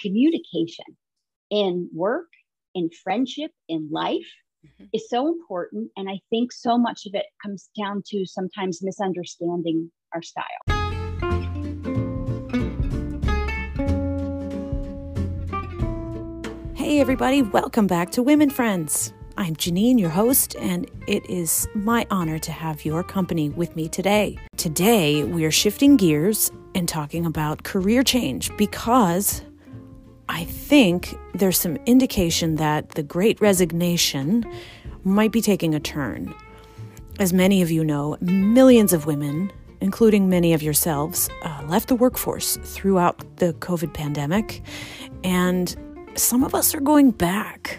communication in work, in friendship, in life mm-hmm. is so important. And I think so much of it comes down to sometimes misunderstanding our style. Hey, everybody, welcome back to Women Friends. I'm Janine, your host, and it is my honor to have your company with me today. Today, we are shifting gears and talking about career change because I think there's some indication that the great resignation might be taking a turn. As many of you know, millions of women, including many of yourselves, uh, left the workforce throughout the COVID pandemic, and some of us are going back.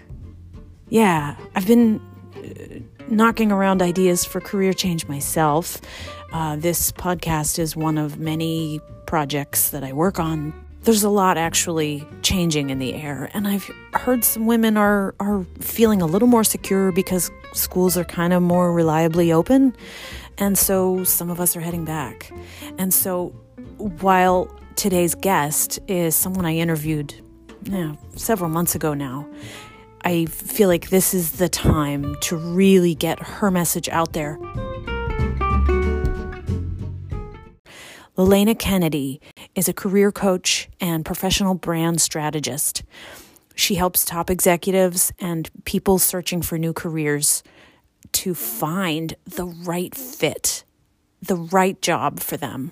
Yeah, I've been uh, knocking around ideas for career change myself. Uh, this podcast is one of many projects that I work on. There's a lot actually changing in the air, and I've heard some women are are feeling a little more secure because schools are kind of more reliably open, and so some of us are heading back. And so, while today's guest is someone I interviewed several months ago now. I feel like this is the time to really get her message out there. Lalena Kennedy is a career coach and professional brand strategist. She helps top executives and people searching for new careers to find the right fit, the right job for them.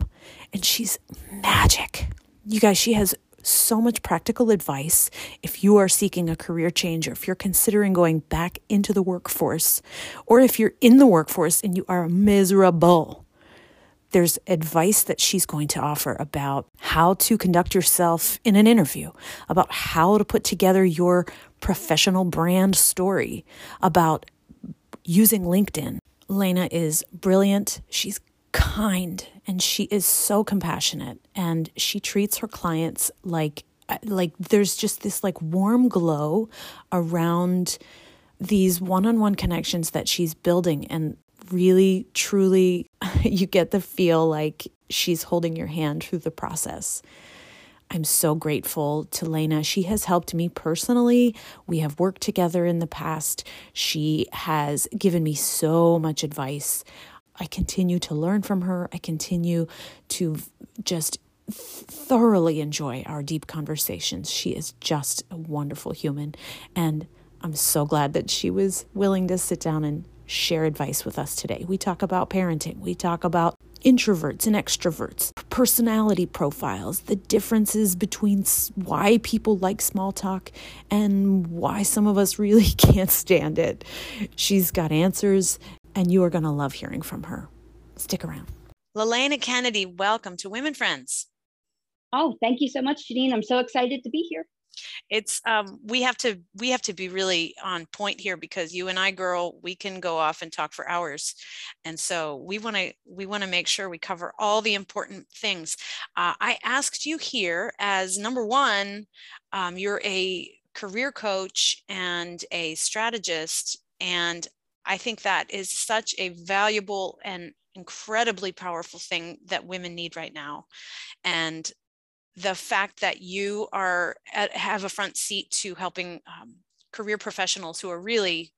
And she's magic. You guys, she has so much practical advice if you are seeking a career change or if you're considering going back into the workforce, or if you're in the workforce and you are miserable. There's advice that she's going to offer about how to conduct yourself in an interview, about how to put together your professional brand story, about using LinkedIn. Lena is brilliant. She's kind and she is so compassionate and she treats her clients like like there's just this like warm glow around these one-on-one connections that she's building and really truly you get the feel like she's holding your hand through the process. I'm so grateful to Lena. She has helped me personally. We have worked together in the past. She has given me so much advice I continue to learn from her. I continue to just thoroughly enjoy our deep conversations. She is just a wonderful human. And I'm so glad that she was willing to sit down and share advice with us today. We talk about parenting, we talk about introverts and extroverts, personality profiles, the differences between why people like small talk and why some of us really can't stand it. She's got answers and you are going to love hearing from her. Stick around. Lalena Kennedy, welcome to Women Friends. Oh, thank you so much, Janine. I'm so excited to be here. It's um, we have to we have to be really on point here because you and I, girl, we can go off and talk for hours, and so we want to we want to make sure we cover all the important things. Uh, I asked you here as number one, um, you're a career coach and a strategist, and I think that is such a valuable and incredibly powerful thing that women need right now. And the fact that you are at, have a front seat to helping um, career professionals who are really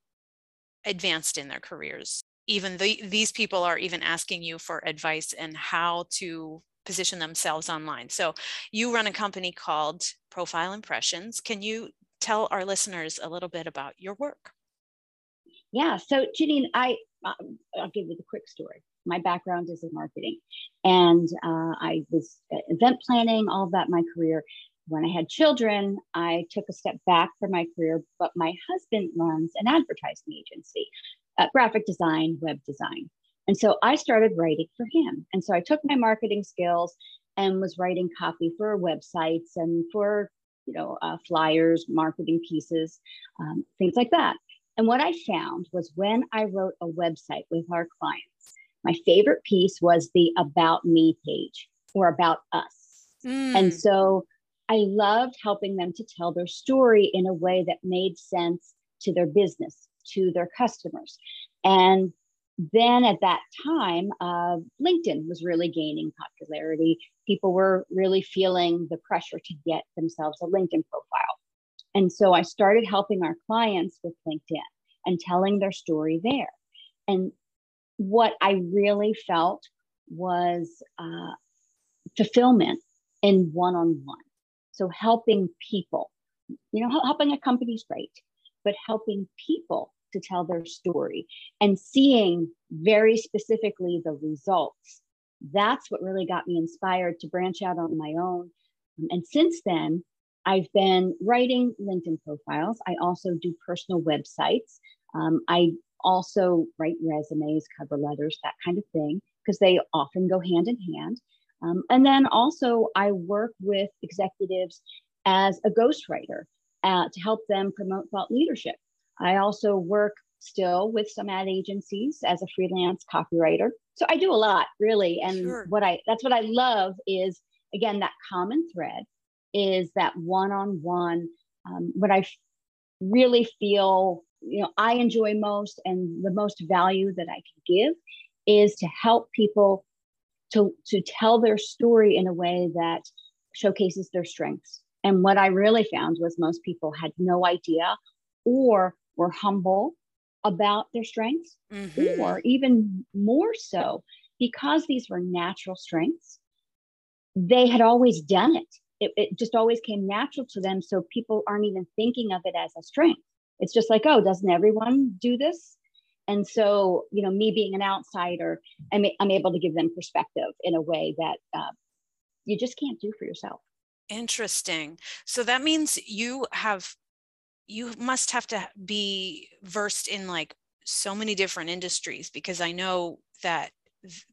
advanced in their careers. Even the, these people are even asking you for advice and how to position themselves online. So you run a company called Profile Impressions. Can you tell our listeners a little bit about your work? yeah, so Janine, I um, I'll give you the quick story. My background is in marketing, and uh, I was uh, event planning, all of that. My career. When I had children, I took a step back from my career, but my husband runs an advertising agency, uh, graphic design, web design. And so I started writing for him. And so I took my marketing skills and was writing copy for websites and for you know uh, flyers, marketing pieces, um, things like that. And what I found was when I wrote a website with our clients, my favorite piece was the About Me page or About Us. Mm. And so I loved helping them to tell their story in a way that made sense to their business, to their customers. And then at that time, uh, LinkedIn was really gaining popularity. People were really feeling the pressure to get themselves a LinkedIn profile. And so I started helping our clients with LinkedIn and telling their story there. And what I really felt was uh, fulfillment in one on one. So helping people, you know, helping a company's great, but helping people to tell their story and seeing very specifically the results. That's what really got me inspired to branch out on my own. And since then, I've been writing LinkedIn profiles. I also do personal websites. Um, I also write resumes, cover letters, that kind of thing, because they often go hand in hand. Um, and then also, I work with executives as a ghostwriter uh, to help them promote thought leadership. I also work still with some ad agencies as a freelance copywriter. So I do a lot, really. And sure. what I that's what I love is again that common thread is that one-on-one. Um, what I really feel you know I enjoy most and the most value that I can give is to help people to to tell their story in a way that showcases their strengths. And what I really found was most people had no idea or were humble about their strengths, mm-hmm. or even more so, because these were natural strengths, they had always done it. it. It just always came natural to them. So people aren't even thinking of it as a strength. It's just like, oh, doesn't everyone do this? And so, you know, me being an outsider, I'm, I'm able to give them perspective in a way that uh, you just can't do for yourself. Interesting. So that means you have you must have to be versed in like so many different industries because I know that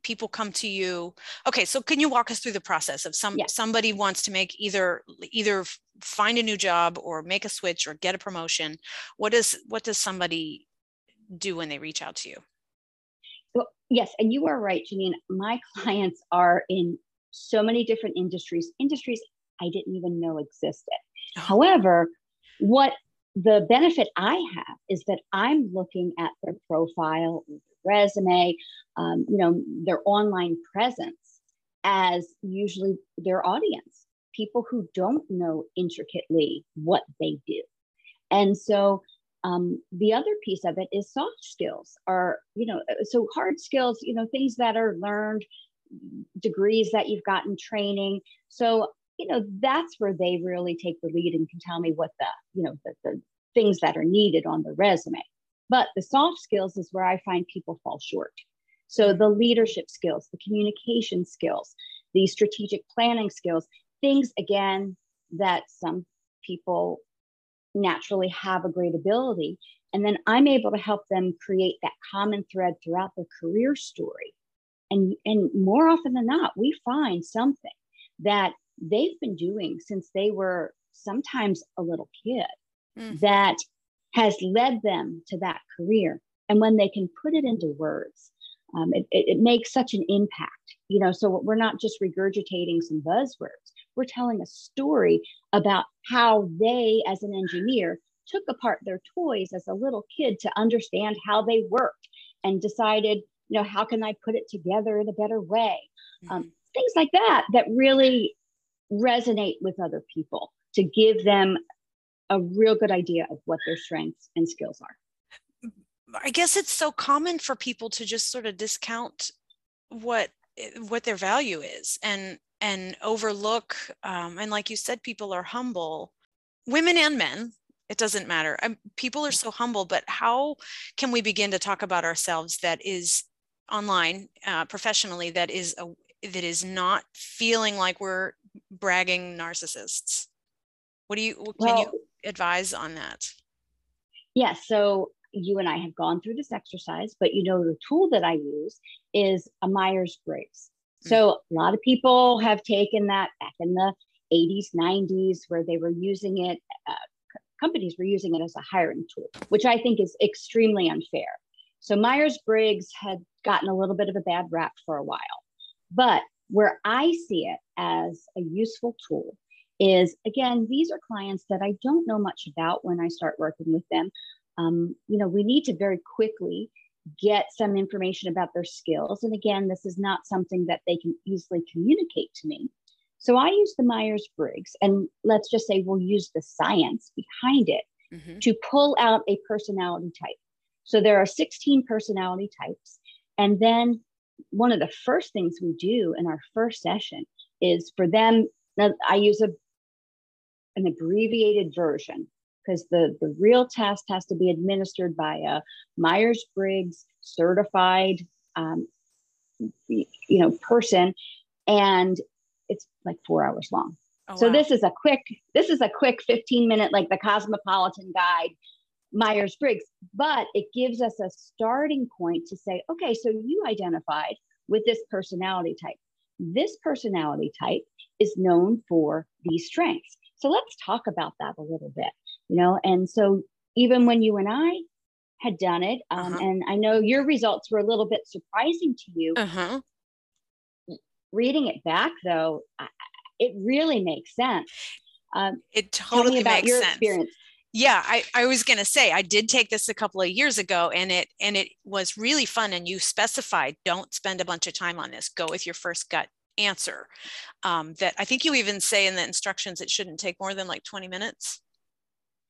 people come to you. Okay so can you walk us through the process of some somebody wants to make either either find a new job or make a switch or get a promotion? What does what does somebody do when they reach out to you? Well, yes and you are right janine. My clients are in so many different industries industries i didn't even know existed. Oh. however what the benefit I have is that I'm looking at their profile, resume, um, you know, their online presence as usually their audience, people who don't know intricately what they do. And so um, the other piece of it is soft skills are, you know, so hard skills, you know, things that are learned, degrees that you've gotten training. So you know that's where they really take the lead and can tell me what the you know the, the things that are needed on the resume but the soft skills is where i find people fall short so the leadership skills the communication skills the strategic planning skills things again that some people naturally have a great ability and then i'm able to help them create that common thread throughout their career story and and more often than not we find something that they've been doing since they were sometimes a little kid mm. that has led them to that career. And when they can put it into words, um, it, it, it, makes such an impact. You know, so we're not just regurgitating some buzzwords. We're telling a story about how they, as an engineer, took apart their toys as a little kid to understand how they worked and decided, you know, how can I put it together in a better way? Um, mm-hmm. things like that that really resonate with other people to give them a real good idea of what their strengths and skills are. I guess it's so common for people to just sort of discount what what their value is and and overlook um, and like you said people are humble. Women and men it doesn't matter. Um, people are so humble but how can we begin to talk about ourselves that is online uh, professionally that is a that is not feeling like we're bragging narcissists? What do you can well, you advise on that? Yes yeah, so you and i have gone through this exercise but you know the tool that i use is a myers-briggs mm-hmm. so a lot of people have taken that back in the 80s 90s where they were using it uh, companies were using it as a hiring tool which i think is extremely unfair. So myers-briggs had gotten a little bit of a bad rap for a while but where I see it as a useful tool is again, these are clients that I don't know much about when I start working with them. Um, you know, we need to very quickly get some information about their skills. And again, this is not something that they can easily communicate to me. So I use the Myers Briggs, and let's just say we'll use the science behind it mm-hmm. to pull out a personality type. So there are 16 personality types. And then one of the first things we do in our first session is for them, I use a, an abbreviated version because the, the real test has to be administered by a Myers Briggs certified um, you know person and it's like four hours long. Oh, so wow. this is a quick this is a quick 15 minute like the cosmopolitan guide myers-briggs but it gives us a starting point to say okay so you identified with this personality type. This personality type is known for these strengths so let's talk about that a little bit you know and so even when you and i had done it um, uh-huh. and i know your results were a little bit surprising to you uh-huh. reading it back though it really makes sense um, it totally makes sense. experience yeah I, I was going to say i did take this a couple of years ago and it and it was really fun and you specified don't spend a bunch of time on this go with your first gut answer um, that i think you even say in the instructions it shouldn't take more than like 20 minutes?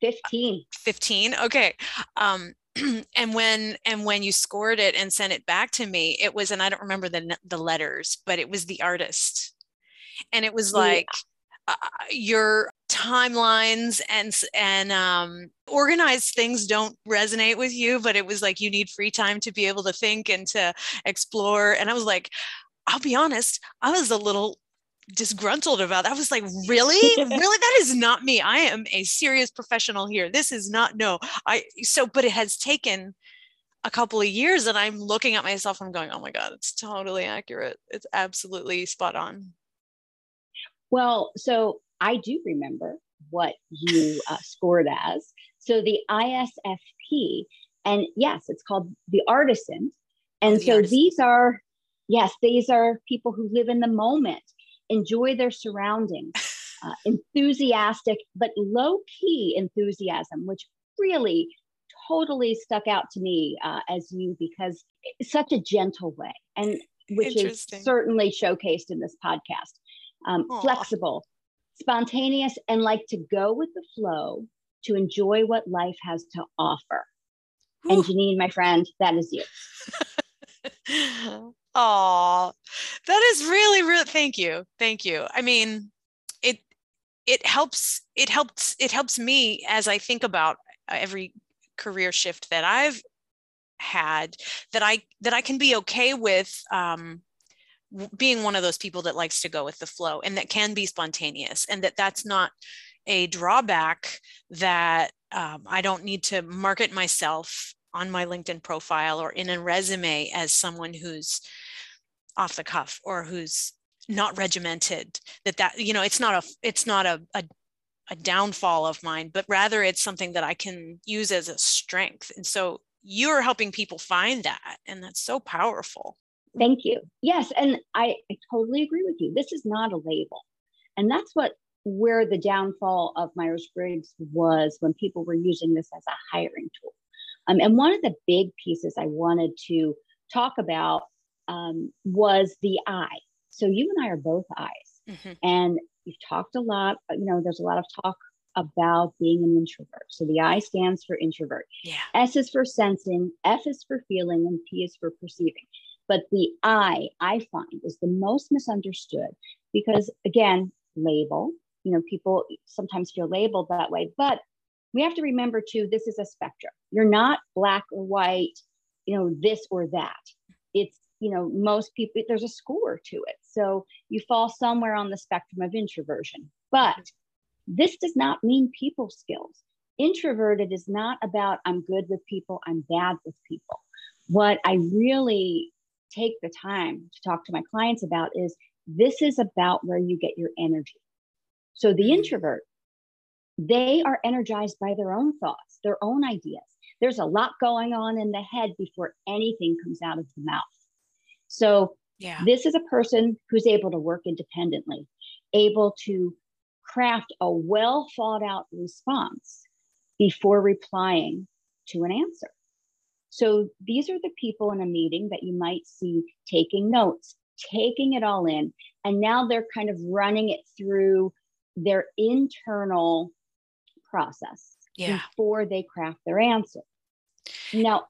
15 15 okay. Um and when and when you scored it and sent it back to me it was and i don't remember the the letters but it was the artist. And it was like yeah. uh, your timelines and and um organized things don't resonate with you but it was like you need free time to be able to think and to explore. And i was like i'll be honest i was a little disgruntled about that. I was like, really? really? That is not me. I am a serious professional here. This is not no. I so but it has taken a couple of years and I'm looking at myself I'm going, "Oh my god, it's totally accurate. It's absolutely spot on." Well, so I do remember what you uh, scored as. So the ISFP and yes, it's called the artisan. And oh, the so artisan. these are yes, these are people who live in the moment enjoy their surroundings, uh, enthusiastic, but low key enthusiasm, which really totally stuck out to me uh, as you because it's such a gentle way and which is certainly showcased in this podcast. Um, flexible, spontaneous, and like to go with the flow to enjoy what life has to offer. And Janine, my friend, that is you. Oh, that is really, really thank you. Thank you. I mean, it it helps it helps it helps me as I think about every career shift that I've had that I that I can be okay with um being one of those people that likes to go with the flow and that can be spontaneous and that that's not a drawback that um, I don't need to market myself on my LinkedIn profile or in a resume as someone who's off the cuff or who's not regimented that that you know it's not a it's not a, a a downfall of mine but rather it's something that i can use as a strength. And so you're helping people find that and that's so powerful. Thank you. Yes and i, I totally agree with you. This is not a label. And that's what where the downfall of myers-briggs was when people were using this as a hiring tool. Um, and one of the big pieces I wanted to talk about um, was the I. So you and I are both eyes. Mm-hmm. And you've talked a lot, you know, there's a lot of talk about being an introvert. So the I stands for introvert. Yeah. S is for sensing, F is for feeling, and P is for perceiving. But the I, I find, is the most misunderstood because, again, label, you know, people sometimes feel labeled that way, but we have to remember too this is a spectrum you're not black or white you know this or that it's you know most people there's a score to it so you fall somewhere on the spectrum of introversion but this does not mean people skills introverted is not about i'm good with people i'm bad with people what i really take the time to talk to my clients about is this is about where you get your energy so the mm-hmm. introvert they are energized by their own thoughts, their own ideas. There's a lot going on in the head before anything comes out of the mouth. So, yeah. this is a person who's able to work independently, able to craft a well thought out response before replying to an answer. So these are the people in a meeting that you might see taking notes, taking it all in, and now they're kind of running it through their internal process yeah. before they craft their answer. Now,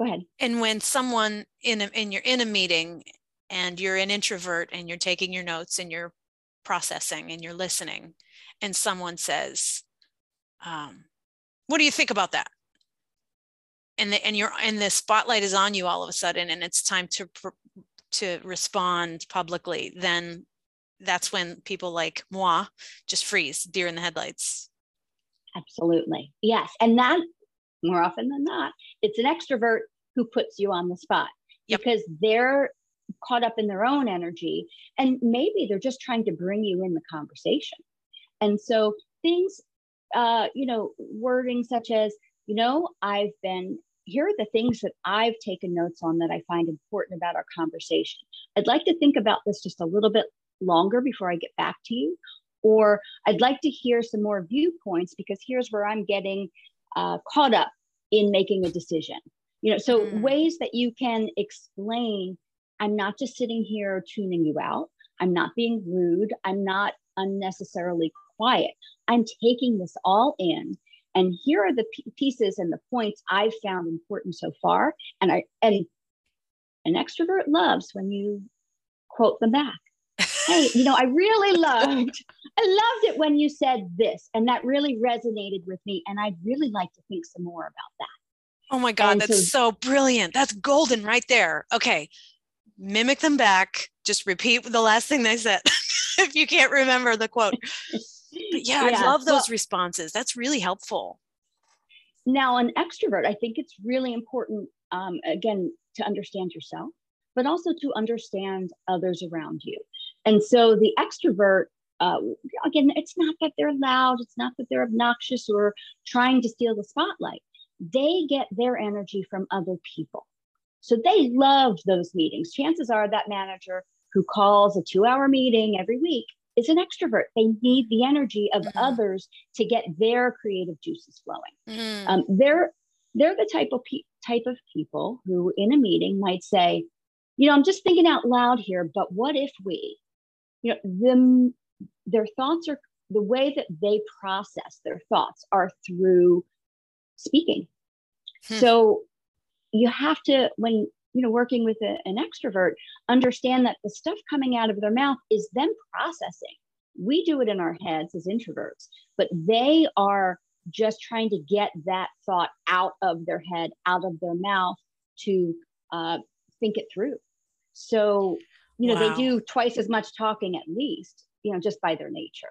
go ahead. And when someone in a, in you're in a meeting and you're an introvert and you're taking your notes and you're processing and you're listening, and someone says, um, "What do you think about that?" and the, and you're and the spotlight is on you all of a sudden and it's time to to respond publicly then that's when people like moi just freeze deer in the headlights absolutely yes and that more often than not it's an extrovert who puts you on the spot yep. because they're caught up in their own energy and maybe they're just trying to bring you in the conversation and so things uh, you know wording such as you know i've been here are the things that I've taken notes on that I find important about our conversation. I'd like to think about this just a little bit longer before I get back to you. Or I'd like to hear some more viewpoints because here's where I'm getting uh, caught up in making a decision. You know, so mm. ways that you can explain I'm not just sitting here tuning you out. I'm not being rude. I'm not unnecessarily quiet. I'm taking this all in and here are the p- pieces and the points I've found important so far. And I and an extrovert loves when you quote them back. Hey, you know, I really loved, I loved it when you said this, and that really resonated with me. And I'd really like to think some more about that. Oh my God, and that's so, so brilliant. That's golden right there. Okay. Mimic them back. Just repeat the last thing they said if you can't remember the quote. But yeah, yeah. I love those well, responses. That's really helpful. Now, an extrovert, I think it's really important, um, again, to understand yourself, but also to understand others around you. And so the extrovert, uh, again, it's not that they're loud, it's not that they're obnoxious or trying to steal the spotlight. They get their energy from other people. So they love those meetings. Chances are that manager who calls a two hour meeting every week is an extrovert. They need the energy of mm. others to get their creative juices flowing. Mm. Um, they're they're the type of pe- type of people who, in a meeting, might say, "You know, I'm just thinking out loud here, but what if we?" You know, them their thoughts are the way that they process their thoughts are through speaking. Hmm. So you have to when you know working with a, an extrovert understand that the stuff coming out of their mouth is them processing we do it in our heads as introverts but they are just trying to get that thought out of their head out of their mouth to uh, think it through so you know wow. they do twice as much talking at least you know just by their nature.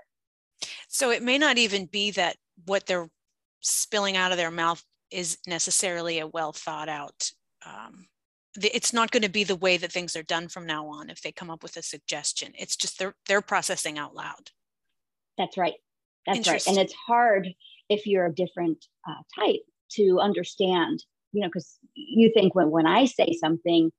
So it may not even be that what they're spilling out of their mouth is necessarily a well thought out um, it's not going to be the way that things are done from now on if they come up with a suggestion. It's just they're they're processing out loud. That's right. That's right. And it's hard if you're a different uh, type to understand you know because you think when when i say something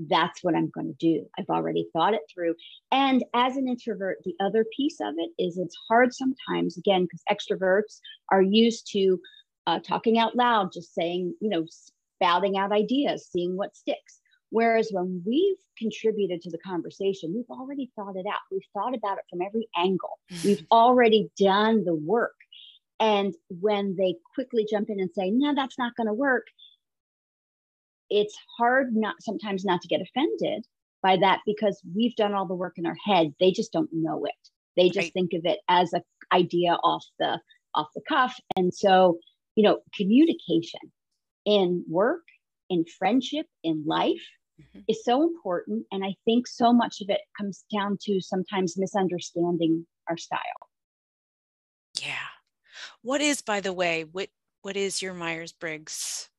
that's what i'm going to do i've already thought it through and as an introvert the other piece of it is it's hard sometimes again because extroverts are used to uh, talking out loud just saying you know spouting out ideas, seeing what sticks. Whereas when we've contributed to the conversation, we've already thought it out. We've thought about it from every angle. We've already done the work. And when they quickly jump in and say, no, that's not going to work, it's hard not sometimes not to get offended by that because we've done all the work in our head. They just don't know it. They just right. think of it as an idea off the off the cuff. And so, you know, communication in work, in friendship, in life mm-hmm. is so important. And I think so much of it comes down to sometimes misunderstanding our style. Yeah. What is, by the way, what what is your Myers Briggs?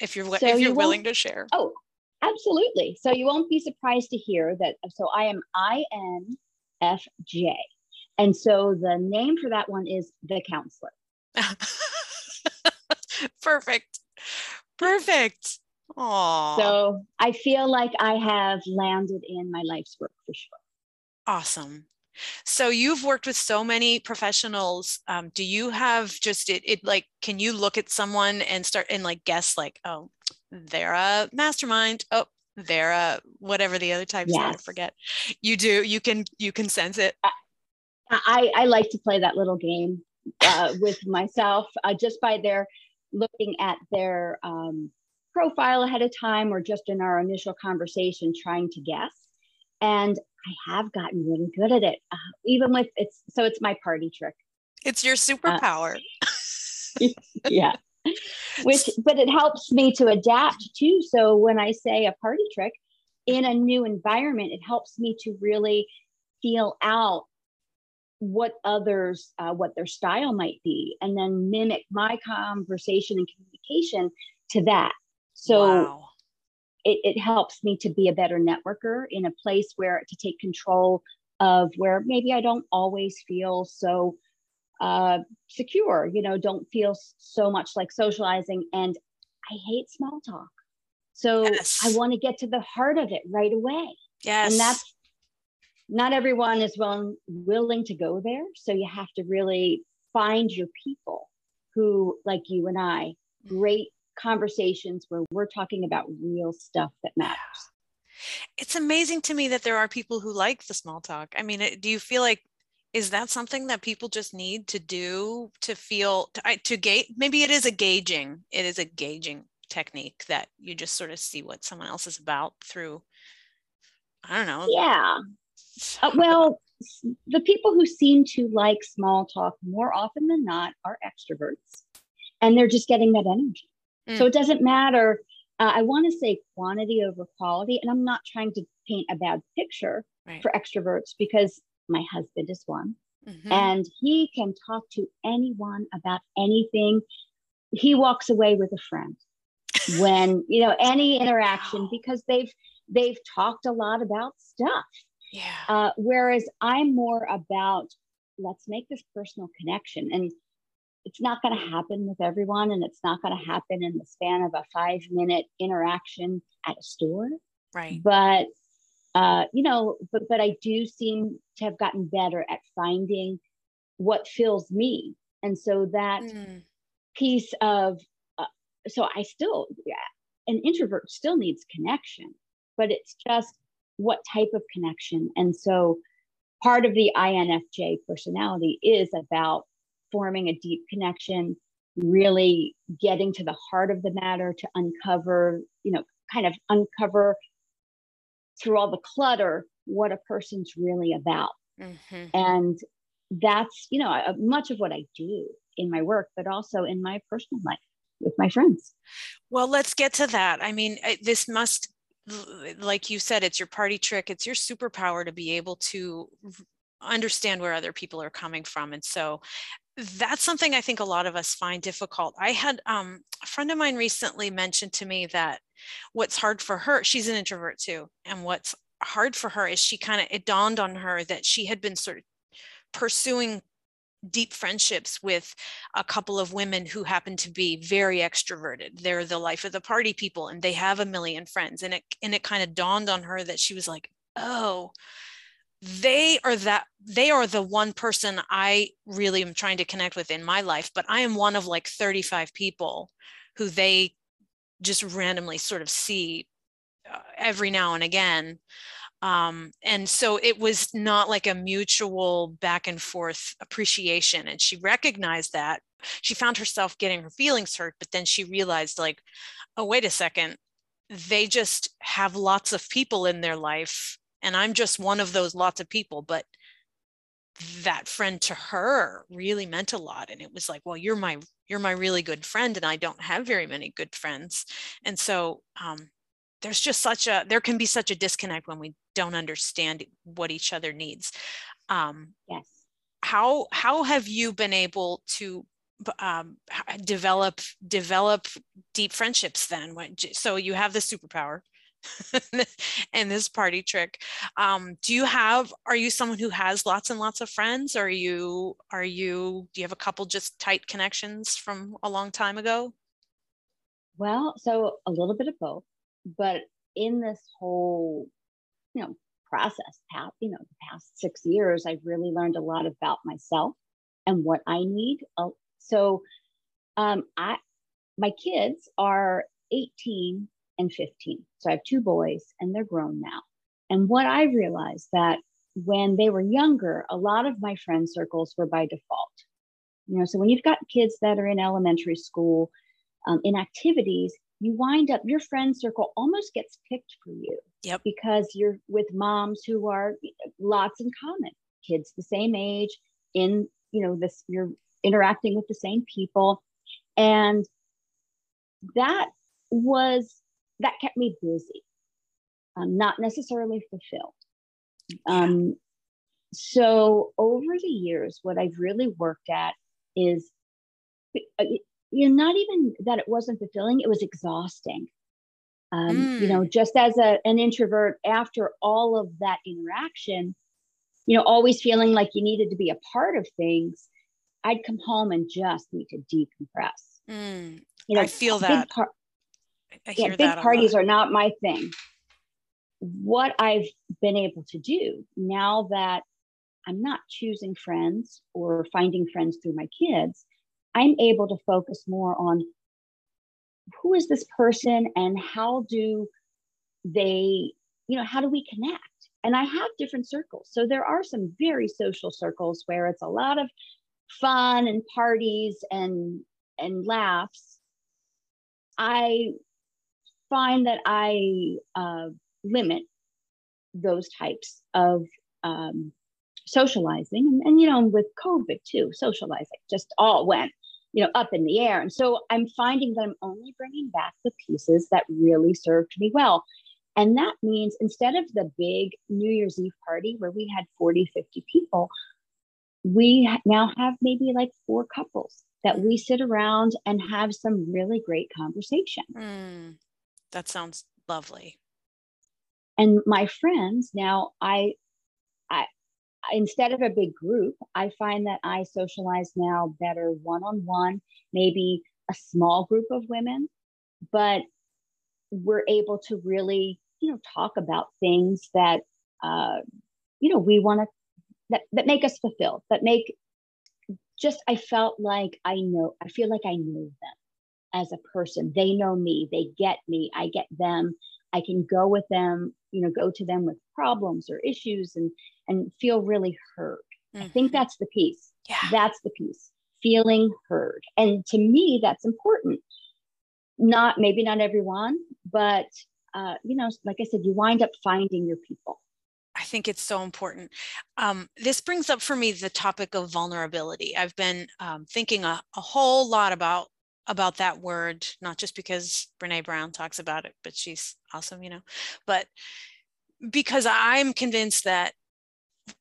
If you're so if you're you willing to share. Oh, absolutely. So you won't be surprised to hear that. So I am INFJ. And so the name for that one is the counselor. Perfect. Perfect. Aww. So I feel like I have landed in my life's work for sure. Awesome. So you've worked with so many professionals. Um, do you have just it, it like, can you look at someone and start and like guess like, oh, they're a mastermind. Oh, they're a whatever the other types yes. are, I forget. You do, you can, you can sense it. I, I like to play that little game uh, with myself uh, just by their looking at their um, profile ahead of time or just in our initial conversation trying to guess. And I have gotten really good at it, uh, even with it's so it's my party trick. It's your uh, superpower. Uh, yeah. Which, but it helps me to adapt too. So when I say a party trick in a new environment, it helps me to really feel out what others, uh, what their style might be, and then mimic my conversation and communication to that. So wow it, it helps me to be a better networker in a place where to take control of where maybe I don't always feel so uh, secure, you know, don't feel so much like socializing. And I hate small talk. So yes. I want to get to the heart of it right away. Yes. And that's not everyone is willing, willing to go there. So you have to really find your people who, like you and I, great conversations where we're talking about real stuff that matters. It's amazing to me that there are people who like the small talk. I mean, do you feel like is that something that people just need to do to feel to, to gauge maybe it is a gauging it is a gauging technique that you just sort of see what someone else is about through i don't know yeah uh, well the people who seem to like small talk more often than not are extroverts and they're just getting that energy Mm. So it doesn't matter. Uh, I want to say quantity over quality. And I'm not trying to paint a bad picture right. for extroverts because my husband is one mm-hmm. and he can talk to anyone about anything. He walks away with a friend when, you know, any interaction because they've, they've talked a lot about stuff. Yeah. Uh, whereas I'm more about let's make this personal connection. And it's not going to happen with everyone and it's not going to happen in the span of a five minute interaction at a store. Right. But uh, you know but but i do seem to have gotten better at finding what fills me. And so that mm. piece of uh, so i still yeah an introvert still needs connection but it's just what type of connection. And so part of the infj personality is about forming a deep connection, really getting to the heart of the matter to uncover, you know, kind of uncover through all the clutter what a person's really about. Mm-hmm. And that's, you know, much of what I do in my work, but also in my personal life with my friends. Well, let's get to that. I mean, this must like you said it's your party trick it's your superpower to be able to understand where other people are coming from and so that's something I think a lot of us find difficult. I had um, a friend of mine recently mentioned to me that what's hard for her, she's an introvert too, and what's hard for her is she kind of, it dawned on her that she had been sort of pursuing deep friendships with a couple of women who happen to be very extroverted. They're the life of the party people and they have a million friends. And it and it kind of dawned on her that she was like, oh, they are that they are the one person i really am trying to connect with in my life but i am one of like 35 people who they just randomly sort of see uh, every now and again. Um, and so it was not like a mutual back and forth appreciation and she recognized that. She found herself getting her feelings hurt but then she realized like oh wait a second. They just have lots of people in their life and i'm just one of those lots of people but that friend to her really meant a lot and it was like well you're my you're my really good friend and i don't have very many good friends. And so um, there's just such a there can be such a disconnect when we don't understand what each other needs. Um, yes. how how have you been able to um, develop develop deep friendships then? When, so you have the superpower and this party trick um, do you have are you someone who has lots and lots of friends or are you are you do you have a couple just tight connections from a long time ago well so a little bit of both but in this whole you know process. Past, you know, the past six years, I've really learned a lot about myself and what I need. Uh, so, um, I my kids are 18 and 15. So I have two boys, and they're grown now. And what I realized that when they were younger, a lot of my friend circles were by default. You know, so when you've got kids that are in elementary school, um, in activities, you wind up your friend circle almost gets picked for you. Yep. Because you're with moms who are lots in common, kids the same age, in you know this you're interacting with the same people, and that was that kept me busy, um, not necessarily fulfilled. Um, so over the years, what I've really worked at is uh, you know, not even that it wasn't fulfilling, it was exhausting. Um, mm. You know, mm. just as a, an introvert, after all of that interaction, you know, always feeling like you needed to be a part of things, I'd come home and just need to decompress. Mm. You know, I feel that. Par- I yeah, big parties are not my thing. What I've been able to do now that I'm not choosing friends or finding friends through my kids, I'm able to focus more on who is this person and how do they, you know, how do we connect? And I have different circles. So there are some very social circles where it's a lot of fun and parties and and laughs. I find that I uh, limit those types of um, socializing and, and, you know with covid too socializing just all went you know, up in the air. And so I'm finding that I'm only bringing back the pieces that really served me well. And that means instead of the big New Year's Eve party where we had 40, 50 people, we now have maybe like four couples that we sit around and have some really great conversation. Mm, that sounds lovely. And my friends, now I I, instead of a big group, I find that I socialize now better one on one, maybe a small group of women, but we're able to really, you know, talk about things that, uh, you know, we want to, that, that make us fulfilled, that make just, I felt like I know, I feel like I know them as a person. They know me, they get me, I get them. I can go with them, you know, go to them with problems or issues and and feel really heard. Mm-hmm. I think mm-hmm. that's the piece. Yeah. That's the piece. Feeling heard. And to me, that's important. Not maybe not everyone, but uh, you know, like I said, you wind up finding your people. I think it's so important. Um, this brings up for me the topic of vulnerability. I've been um, thinking a, a, whole lot about about that word, not just because Brene Brown talks about it, but she's awesome, you know, but because I'm convinced that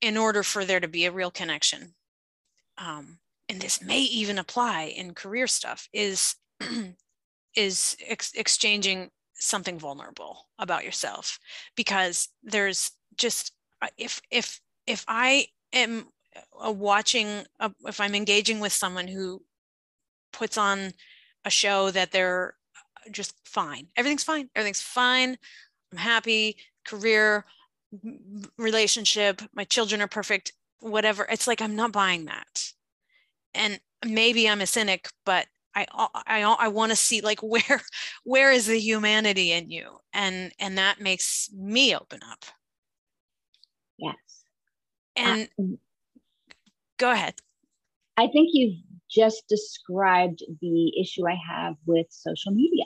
in order for there to be a real connection, um, and this may even apply in career stuff, is is ex- exchanging something vulnerable about yourself, because there's just uh, if if if I am uh, watching, a, if I'm engaging with someone who puts on a show that they're uh, just fine, everything's fine, everything's fine, I'm happy, career, relationship, my children are perfect, whatever. It's like I'm not buying that. And maybe I'm a cynic, but I I I want to see like where where is the humanity in you, and and that makes me open up. Yes. And uh, go ahead. I think you've just described the issue I have with social media.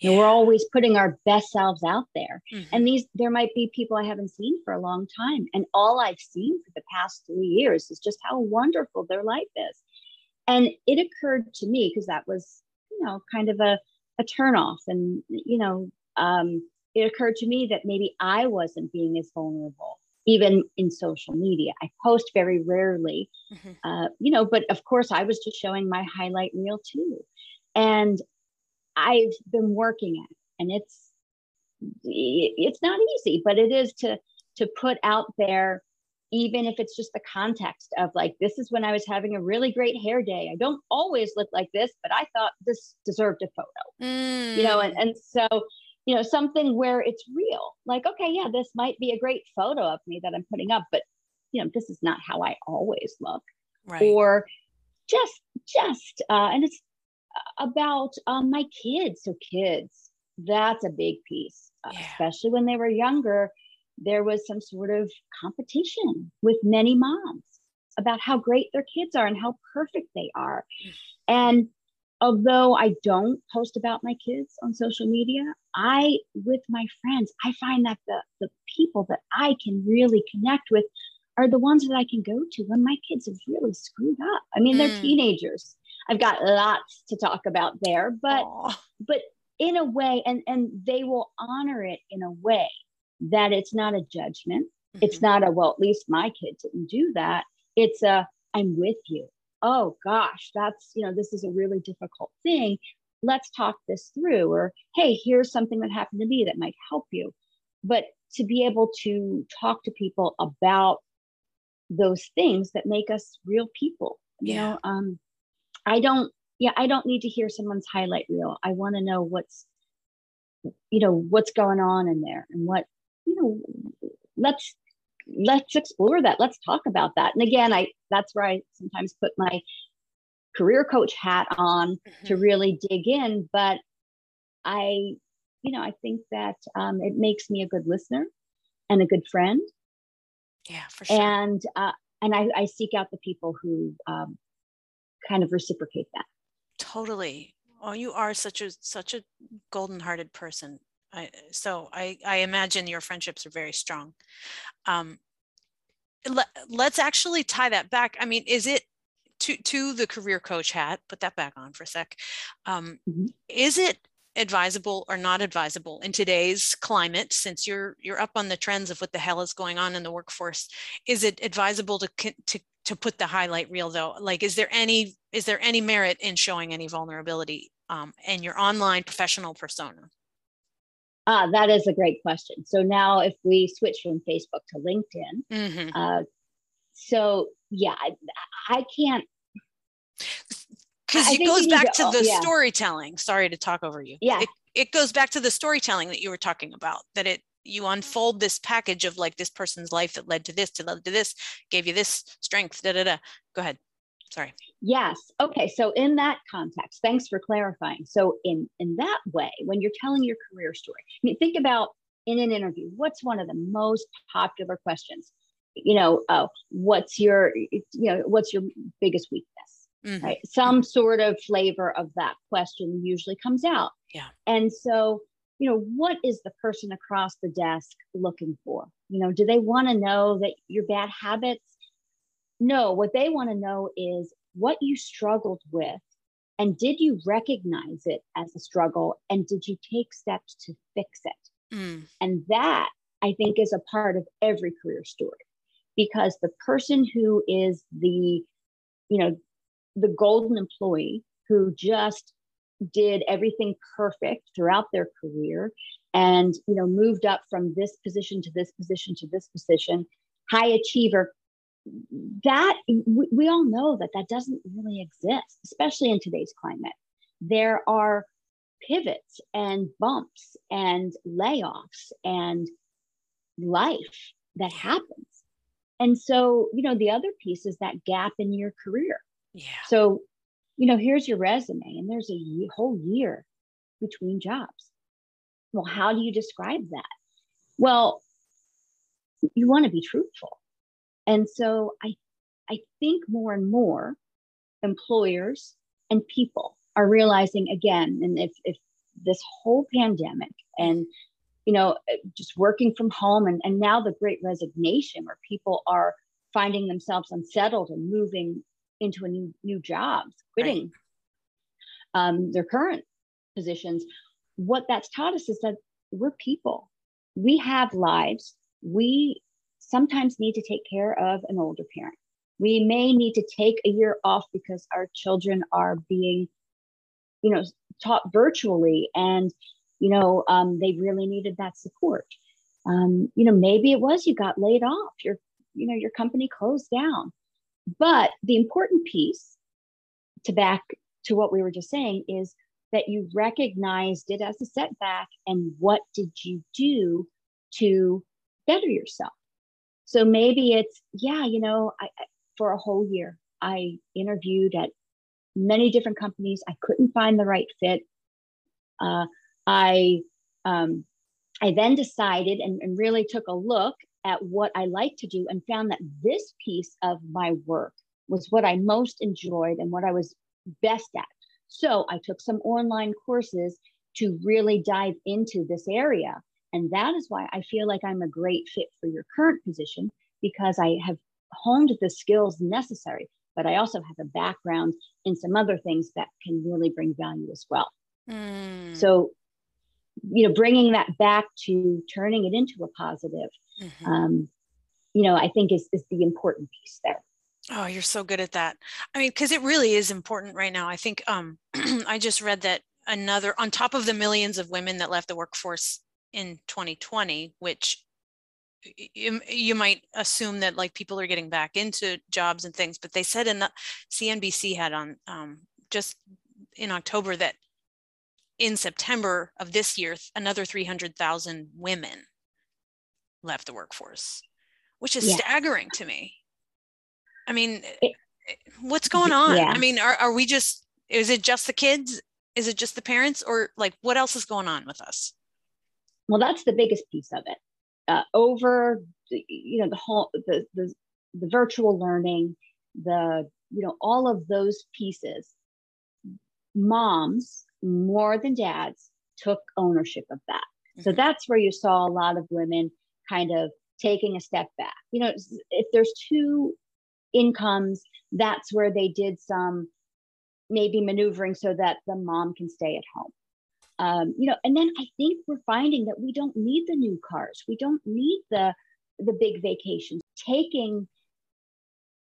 You know, we're always putting our best selves out there. Mm-hmm. And these, there might be people I haven't seen for a long time. And all I've seen for the past three years is just how wonderful their life is. And it occurred to me because that was, you know, kind of a, a turnoff. And, you know, um, it occurred to me that maybe I wasn't being as vulnerable, even in social media. I post very rarely, mm-hmm. uh, you know, but of course I was just showing my highlight reel too. And I've been working at, and it's it's not easy, but it is to to put out there, even if it's just the context of like this is when I was having a really great hair day. I don't always look like this, but I thought this deserved a photo, mm. you know, and, mm. and so you know, something where it's real. Like, okay, yeah, this might be a great photo of me that I'm putting up, but you know, this is not how I always look. Right. Or just, just, uh, and it's about um, my kids. So kids, that's a big piece, uh, yeah. especially when they were younger. There was some sort of competition with many moms about how great their kids are and how perfect they are. Mm. And although I don't post about my kids on social media, I, with my friends, I find that the, the people that I can really connect with are the ones that I can go to when my kids have really screwed up. I mean, they're mm. teenagers. I've got lots to talk about there, but Aww. but in a way, and and they will honor it in a way that it's not a judgment. Mm-hmm. It's not a well, at least my kid didn't do that. It's a I'm with you oh gosh, that's, you know, this is a really difficult thing. Let's talk this through. Or, hey, here's something that happened to me that might help you. But to be able to talk to people about those things that make us real people, you yeah. know, um, I don't, yeah, I don't need to hear someone's highlight reel. I want to know what's, you know, what's going on in there and what, you know, let's let's explore that. Let's talk about that. And again, I that's where I sometimes put my career coach hat on mm-hmm. to really dig in. But I, you know, I think that um, it makes me a good listener and a good friend. Yeah, for sure. And uh, and I, I seek out the people who um, kind of reciprocate that. Totally. Oh, you are such a such a golden-hearted person. I, so I, I imagine your friendships are very strong. Um, let, let's actually tie that back. I mean, is it to to the career coach hat? Put that back on for a sec. Um, mm-hmm. Is it advisable or not advisable in today's climate since you're you're up on the trends of what the hell is going on in the workforce is it advisable to to to put the highlight reel though like is there any is there any merit in showing any vulnerability um, in your online professional persona Ah, that is a great question. So now, if we switch from Facebook to LinkedIn, mm-hmm. uh, so yeah, I, I can't because it goes back to, to the yeah. storytelling. Sorry to talk over you. Yeah, it, it goes back to the storytelling that you were talking about. That it you unfold this package of like this person's life that led to this, to led to this, gave you this strength. Da da da. Go ahead. Sorry. Yes. Okay. So in that context, thanks for clarifying. So in in that way, when you're telling your career story, I mean, think about in an interview, what's one of the most popular questions? You know, uh, what's your you know what's your biggest weakness? Mm-hmm. Right. Some sort of flavor of that question usually comes out. Yeah. And so you know what is the person across the desk looking for you know do they want to know that your bad habits no, what they want to know is what you struggled with and did you recognize it as a struggle and did you take steps to fix it? Mm. And that I think is a part of every career story because the person who is the, you know, the golden employee who just did everything perfect throughout their career and you know moved up from this position to this position to this position high achiever that we, we all know that that doesn't really exist, especially in today's climate. There are pivots and bumps and layoffs and life that happens. And so, you know, the other piece is that gap in your career. Yeah. So, you know, here's your resume, and there's a whole year between jobs. Well, how do you describe that? Well, you want to be truthful. And so I, I think more and more employers and people are realizing again, and if, if this whole pandemic and you know just working from home and, and now the great resignation where people are finding themselves unsettled and moving into a new new jobs quitting right. um, their current positions what that's taught us is that we're people we have lives we sometimes need to take care of an older parent. We may need to take a year off because our children are being, you know, taught virtually and, you know, um, they really needed that support. Um, you know, maybe it was you got laid off, your, you know, your company closed down. But the important piece to back to what we were just saying is that you recognized it as a setback and what did you do to better yourself so maybe it's yeah you know I, for a whole year i interviewed at many different companies. I couldn't find the right fit. Uh, i um, i then decided and, and really took a look at what i like to do and found that this piece of my work was what i most enjoyed and what i was best at. So I took some online courses to really dive into this area. And that is why I feel like I'm a great fit for your current position because I have honed the skills necessary, but I also have a background in some other things that can really bring value as well. Mm. So, you know, bringing that back to turning it into a positive, mm-hmm. um, you know, I think is, is the important piece there. Oh, you're so good at that. I mean, because it really is important right now. I think um, I just read that another, on top of the millions of women that left the workforce in 2020, which you, you might assume that like people are getting back into jobs and things, but they said in the CNBC had on um, just in October that in September of this year, another 300,000 women left the workforce, which is yeah. staggering to me. I mean, it, what's going on? Yeah. I mean, are, are we just, is it just the kids? Is it just the parents or like what else is going on with us? Well, that's the biggest piece of it. Uh, over, you know, the whole, the, the, the virtual learning, the, you know, all of those pieces, moms more than dads took ownership of that. Mm-hmm. So that's where you saw a lot of women kind of taking a step back. You know, if there's two incomes, that's where they did some maybe maneuvering so that the mom can stay at home. Um, you know, and then I think we're finding that we don't need the new cars. We don't need the the big vacations. Taking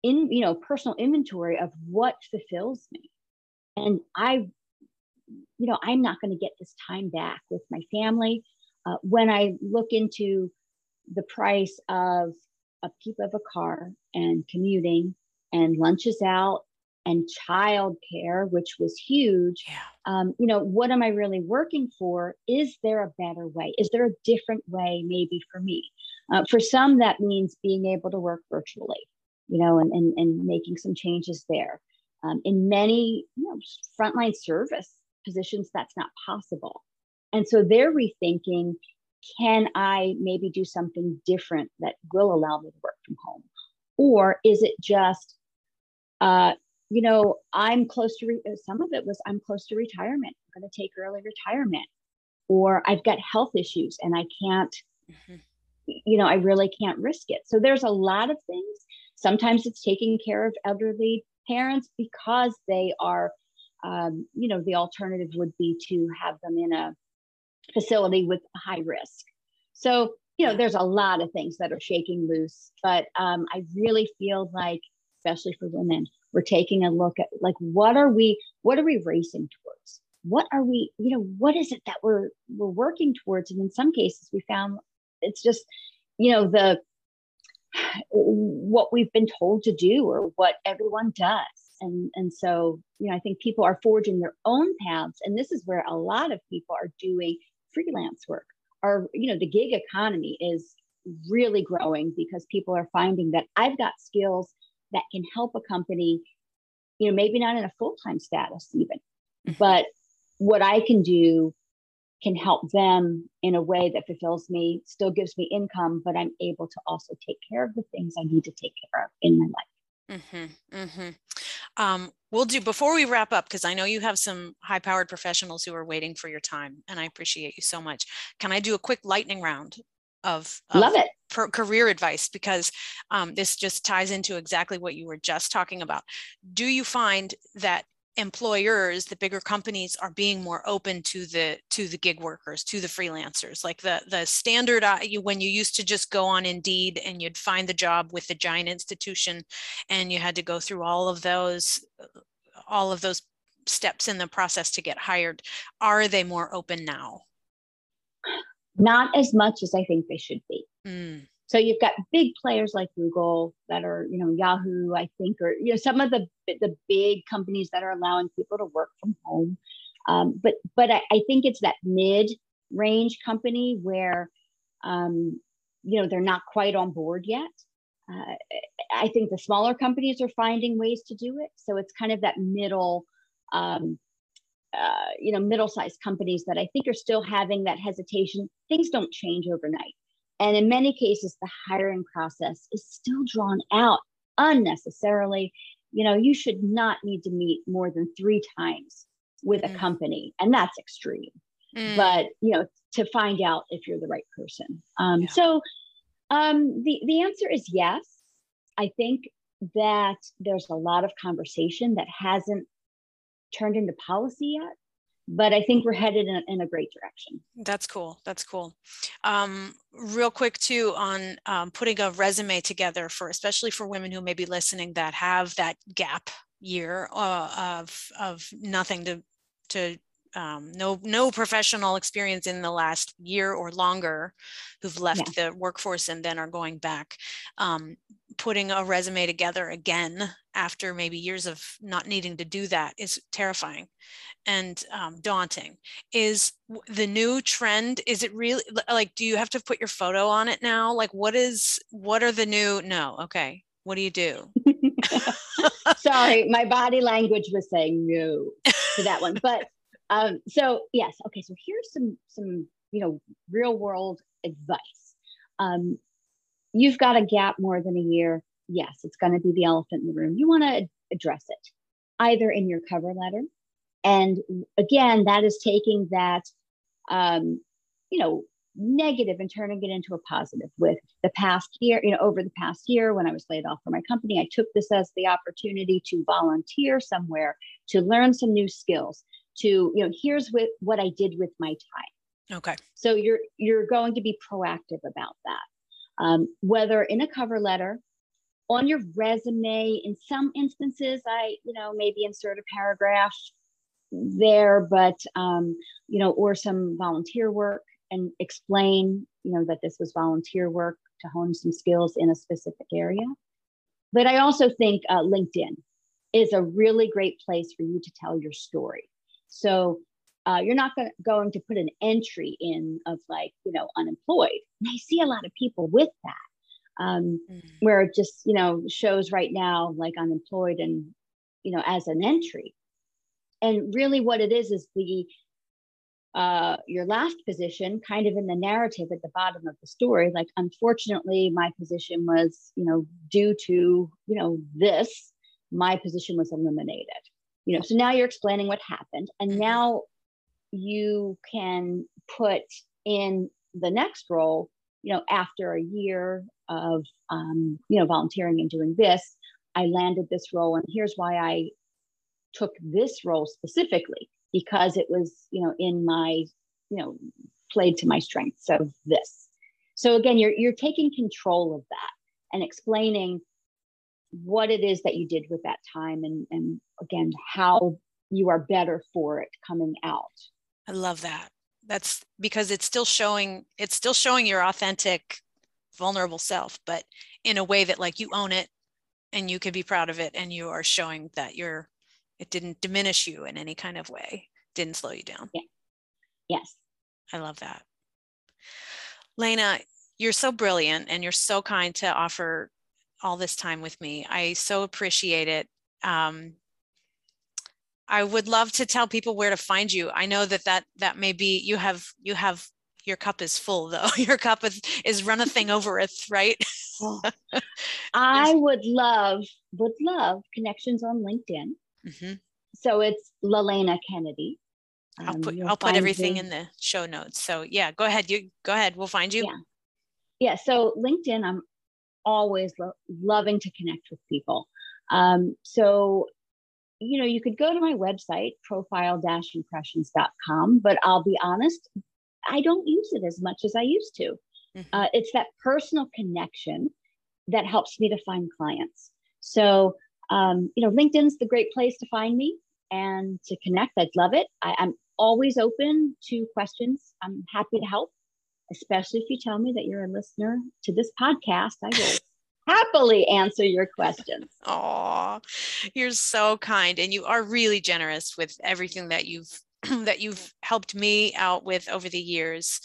in, you know, personal inventory of what fulfills me. And I, you know, I'm not going to get this time back with my family. Uh, when I look into the price of a upkeep of a car and commuting and lunches out and childcare, which was huge. Yeah. Um, you know, what am I really working for? Is there a better way? Is there a different way, maybe for me? Uh, for some, that means being able to work virtually, you know, and, and, and making some changes there. Um, in many you know, frontline service positions, that's not possible. And so they're rethinking can I maybe do something different that will allow me to work from home? Or is it just, uh, you know, I'm close to, re- some of it was I'm close to retirement. I'm going to take early retirement. Or I've got health issues and I can't, mm-hmm. you know, I really can't risk it. So there's a lot of things. Sometimes it's taking care of elderly parents because they are, um, you know, the alternative would be to have them in a facility with high risk. So, you know, there's a lot of things that are shaking loose, but um, I really feel like, especially for women, we're taking a look at like what are we, what are we racing towards? What are we, you know, what is it that we're we're working towards? And in some cases, we found it's just, you know, the what we've been told to do or what everyone does and and so you know i think people are forging their own paths and this is where a lot of people are doing freelance work. Our, you know, the gig economy is really growing because people are finding that I've got skills that can help a company, you know, maybe not in a full time status even, mm-hmm. but what I can do can help them in a way that fulfills me, still gives me income, but I'm able to also take care of the things I need to take care of in my life. Mm-hmm, mm-hmm. Um, we'll do before we wrap up because i know you have some high powered professionals who are waiting for your time and i appreciate you so much can i do a quick lightning round of, of love it per career advice because um, this just ties into exactly what you were just talking about. Do you find that employers the bigger companies are being more open to the to the gig workers to the freelancers? Like the the standard uh, you, when you used to just go on indeed and you'd find the job with the giant institution and you had to go through all of those all of those steps in the process to get hired are they more open now? Not as much as i think they should be mm. So you've got big players like Google that are, you know, Yahoo, I think, or you know, some of the the big companies that are allowing people to work from home. Um, but but I, I, think it's that mid range company where um, you know they're not quite on board yet. Uh, I think the smaller companies are finding ways to do it. So it's kind of that middle, um, uh, you know, middle-sized companies that I think are still having that hesitation. Things don't change overnight, and in many cases, the hiring process is still drawn out unnecessarily. You know, you should not need to meet more than three times with mm. a company, and that's extreme. Mm. But you know, to find out if you're the right person. Um, yeah. So um, the the answer is yes. I think that there's a lot of conversation that hasn't turned into policy yet but I think we're headed in, in, a great direction. That's cool. That's cool. Um, real quick too on um, putting a resume together for, especially for women who may be listening that have that gap year uh, of of nothing to to um, no no professional experience in the last year or longer who've left yeah. the workforce and then are going back um, putting a resume together again after maybe years of not needing to do that is terrifying and um, daunting. Is the new trend is it really like do you have to put your photo on it now? Like what is what are the new no okay what do you do? Sorry my body language was saying no to that one but um, so yes, okay. So here's some some you know real world advice. Um, you've got a gap more than a year. Yes, it's going to be the elephant in the room. You want to address it either in your cover letter, and again, that is taking that um, you know negative and turning it into a positive with the past year you know over the past year when i was laid off from my company i took this as the opportunity to volunteer somewhere to learn some new skills to you know here's what, what i did with my time. Okay. So you're you're going to be proactive about that. Um, whether in a cover letter on your resume in some instances i you know maybe insert a paragraph there but um, you know or some volunteer work and explain you know that this was volunteer work to hone some skills in a specific area. But i also think uh, linkedin is a really great place for you to tell your story so uh, you're not gonna, going to put an entry in of like, you know, unemployed. And I see a lot of people with that, um, mm. where it just, you know, shows right now like unemployed and, you know, as an entry. And really what it is is the, uh, your last position kind of in the narrative at the bottom of the story like unfortunately my position was you know due to you know this my position was eliminated you know so now you're explaining what happened and mm-hmm. now you can put in the next role you know after a year of um, you know volunteering and doing this i landed this role and here's why i took this role specifically because it was you know in my you know played to my strengths of this so again you're you're taking control of that and explaining what it is that you did with that time and and again how you are better for it coming out. I love that. That's because it's still showing it's still showing your authentic vulnerable self but in a way that like you own it and you can be proud of it and you are showing that you're it didn't diminish you in any kind of way didn't slow you down. Yeah. Yes. I love that. Lena you're so brilliant and you're so kind to offer all this time with me. I so appreciate it. Um, I would love to tell people where to find you. I know that that that may be you have you have your cup is full though. Your cup is is runneth over it, right? I would love would love connections on LinkedIn. Mm-hmm. So it's Lalena Kennedy. Um, I'll put I'll put everything me. in the show notes. So yeah, go ahead. You go ahead. We'll find you. Yeah. Yeah. So LinkedIn, I'm always lo- loving to connect with people. Um, so, you know, you could go to my website, profile-impressions.com, but I'll be honest, I don't use it as much as I used to. Mm-hmm. Uh, it's that personal connection that helps me to find clients. So, um, you know, LinkedIn's the great place to find me and to connect. I'd love it. I, I'm always open to questions. I'm happy to help especially if you tell me that you're a listener to this podcast. I will happily answer your questions. Oh, you're so kind. And you are really generous with everything that you've that you've helped me out with over the years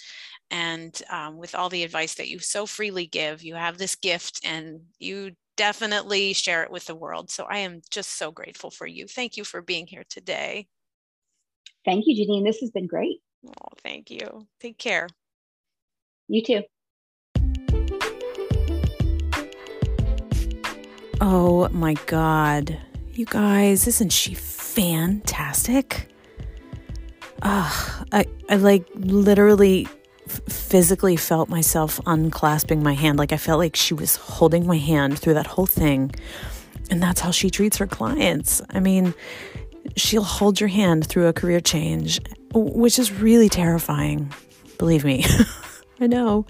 and um, with all the advice that you so freely give. You have this gift and you definitely share it with the world. So I am just so grateful for you. Thank you for being here today. Thank you, Janine. This has been great. Oh, thank you. Take care. You too. Oh my God. You guys, isn't she fantastic? Ah, I, I like literally physically felt myself unclasping my hand. Like I felt like she was holding my hand through that whole thing. And that's how she treats her clients. I mean, she'll hold your hand through a career change, which is really terrifying. Believe me. I know.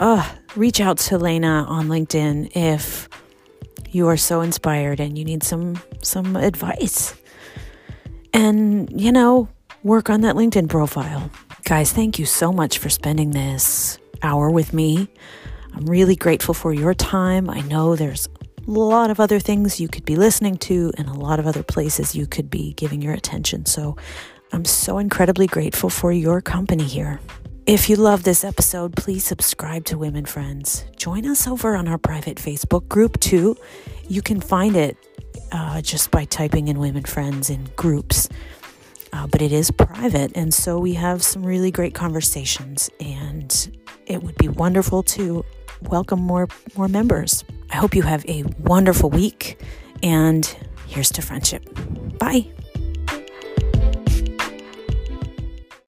Uh, reach out to Lena on LinkedIn if you are so inspired and you need some some advice. And, you know, work on that LinkedIn profile. Guys, thank you so much for spending this hour with me. I'm really grateful for your time. I know there's a lot of other things you could be listening to and a lot of other places you could be giving your attention. So I'm so incredibly grateful for your company here. If you love this episode, please subscribe to Women Friends. Join us over on our private Facebook group too. You can find it uh, just by typing in Women Friends in groups. Uh, but it is private, and so we have some really great conversations, and it would be wonderful to welcome more more members. I hope you have a wonderful week, and here's to friendship. Bye.